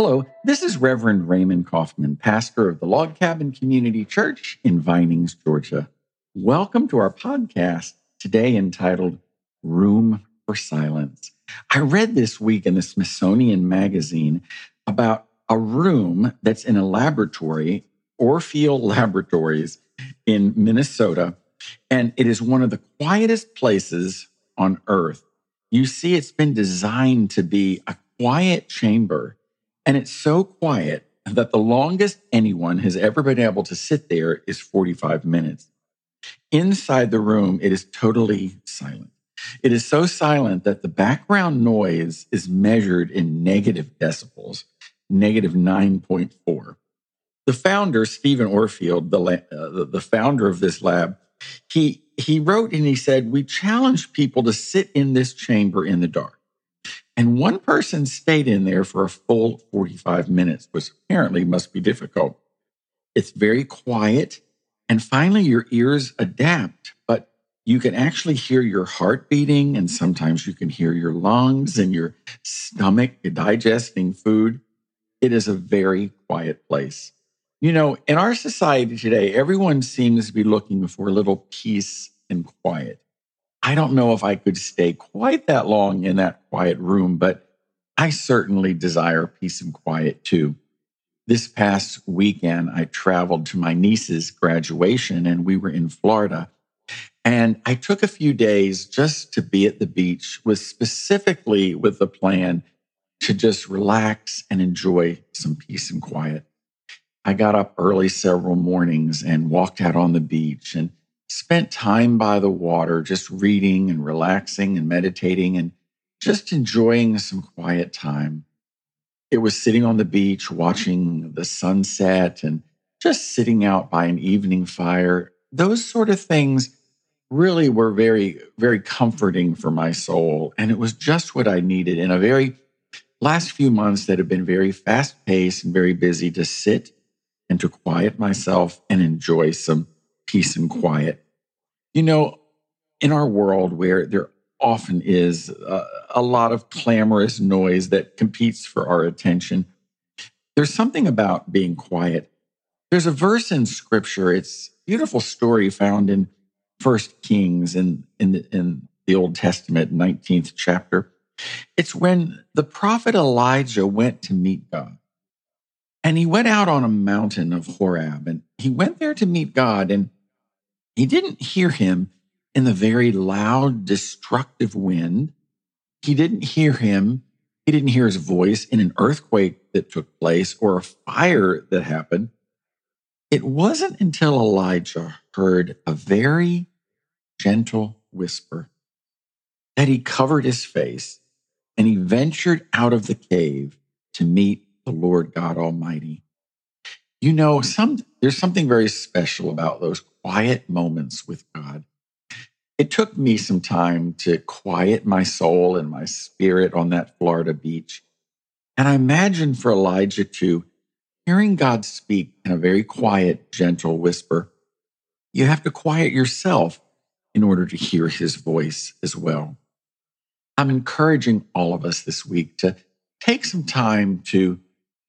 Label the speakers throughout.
Speaker 1: Hello, this is Reverend Raymond Coffman, pastor of the Log Cabin Community Church in Vinings, Georgia. Welcome to our podcast today entitled Room for Silence. I read this week in the Smithsonian Magazine about a room that's in a laboratory, Orfield Laboratories in Minnesota, and it is one of the quietest places on earth. You see, it's been designed to be a quiet chamber and it's so quiet that the longest anyone has ever been able to sit there is 45 minutes. Inside the room, it is totally silent. It is so silent that the background noise is measured in negative decibels, negative 9.4. The founder, Steven Orfield, the, uh, the founder of this lab, he, he wrote and he said, We challenge people to sit in this chamber in the dark. And one person stayed in there for a full 45 minutes, which apparently must be difficult. It's very quiet. And finally, your ears adapt, but you can actually hear your heart beating. And sometimes you can hear your lungs and your stomach digesting food. It is a very quiet place. You know, in our society today, everyone seems to be looking for a little peace and quiet. I don't know if I could stay quite that long in that quiet room, but I certainly desire peace and quiet too. This past weekend, I traveled to my niece's graduation and we were in Florida. And I took a few days just to be at the beach with specifically with the plan to just relax and enjoy some peace and quiet. I got up early several mornings and walked out on the beach and spent time by the water, just reading and relaxing and meditating and just enjoying some quiet time. It was sitting on the beach, watching the sunset and just sitting out by an evening fire. Those sort of things really were very, very comforting for my soul. And it was just what I needed in a very last few months that have been very fast paced and very busy to sit and to quiet myself and enjoy some peace and quiet. You know, in our world where there often is a, a lot of clamorous noise that competes for our attention, there's something about being quiet. There's a verse in scripture, it's a beautiful story found in First Kings in, in, the, in the Old Testament, 19th chapter. It's when the prophet Elijah went to meet God. And he went out on a mountain of Horeb and he went there to meet God. And he didn't hear him in the very loud, destructive wind. He didn't hear him. He didn't hear his voice in an earthquake that took place or a fire that happened. It wasn't until Elijah heard a very gentle whisper that he covered his face and he ventured out of the cave to meet the Lord God Almighty. You know, some there's something very special about those quiet moments with God. It took me some time to quiet my soul and my spirit on that Florida beach. And I imagine for Elijah too, hearing God speak in a very quiet, gentle whisper, you have to quiet yourself in order to hear his voice as well. I'm encouraging all of us this week to take some time to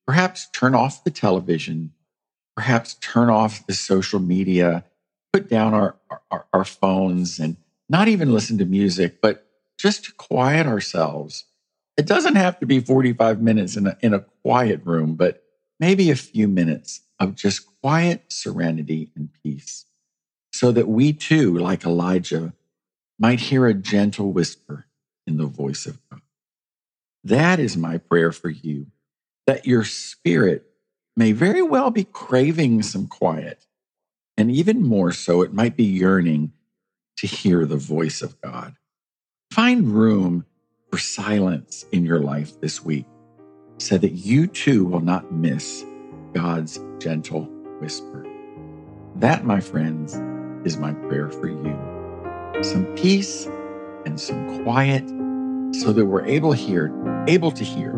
Speaker 1: perhaps turn off the television, perhaps turn off the social media put down our, our, our phones and not even listen to music, but just to quiet ourselves. It doesn't have to be 45 minutes in a, in a quiet room, but maybe a few minutes of just quiet serenity and peace so that we too, like Elijah, might hear a gentle whisper in the voice of God. That is my prayer for you, that your spirit may very well be craving some quiet and even more so, it might be yearning to hear the voice of God. Find room for silence in your life this week so that you too will not miss God's gentle whisper. That, my friends, is my prayer for you. Some peace and some quiet so that we're able hear, able to hear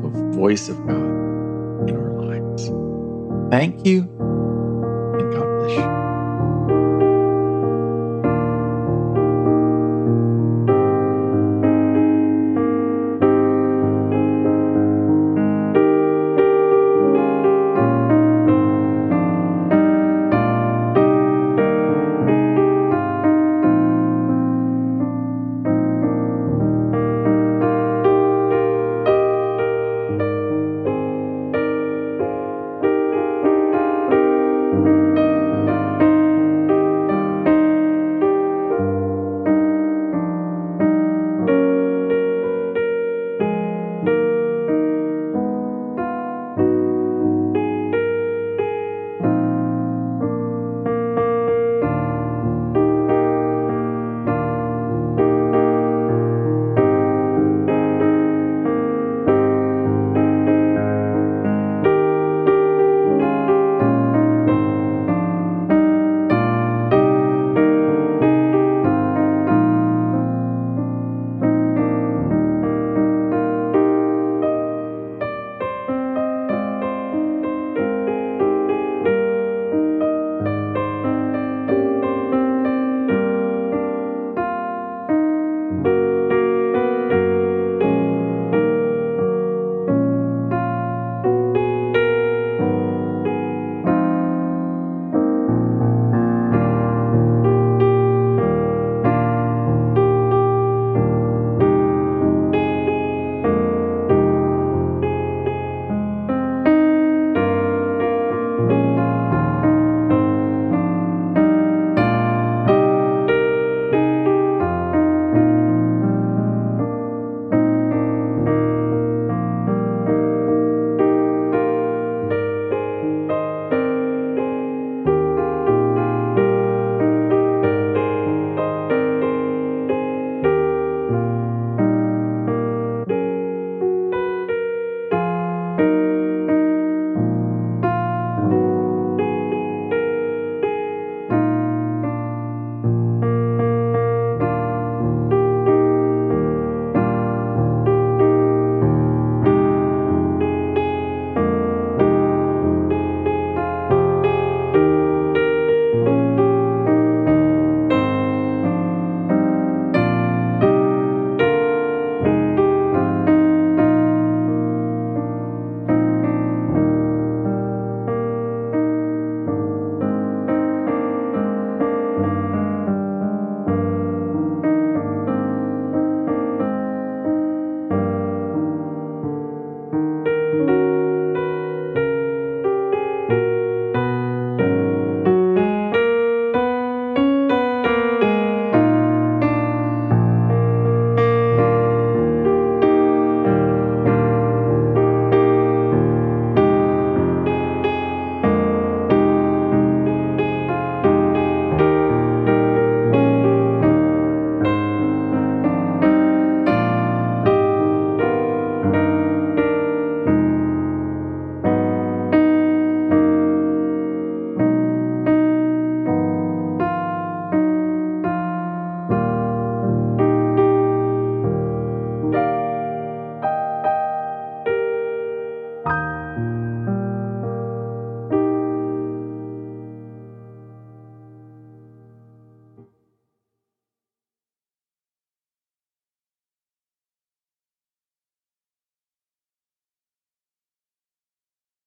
Speaker 1: the voice of God in our lives. Thank you English.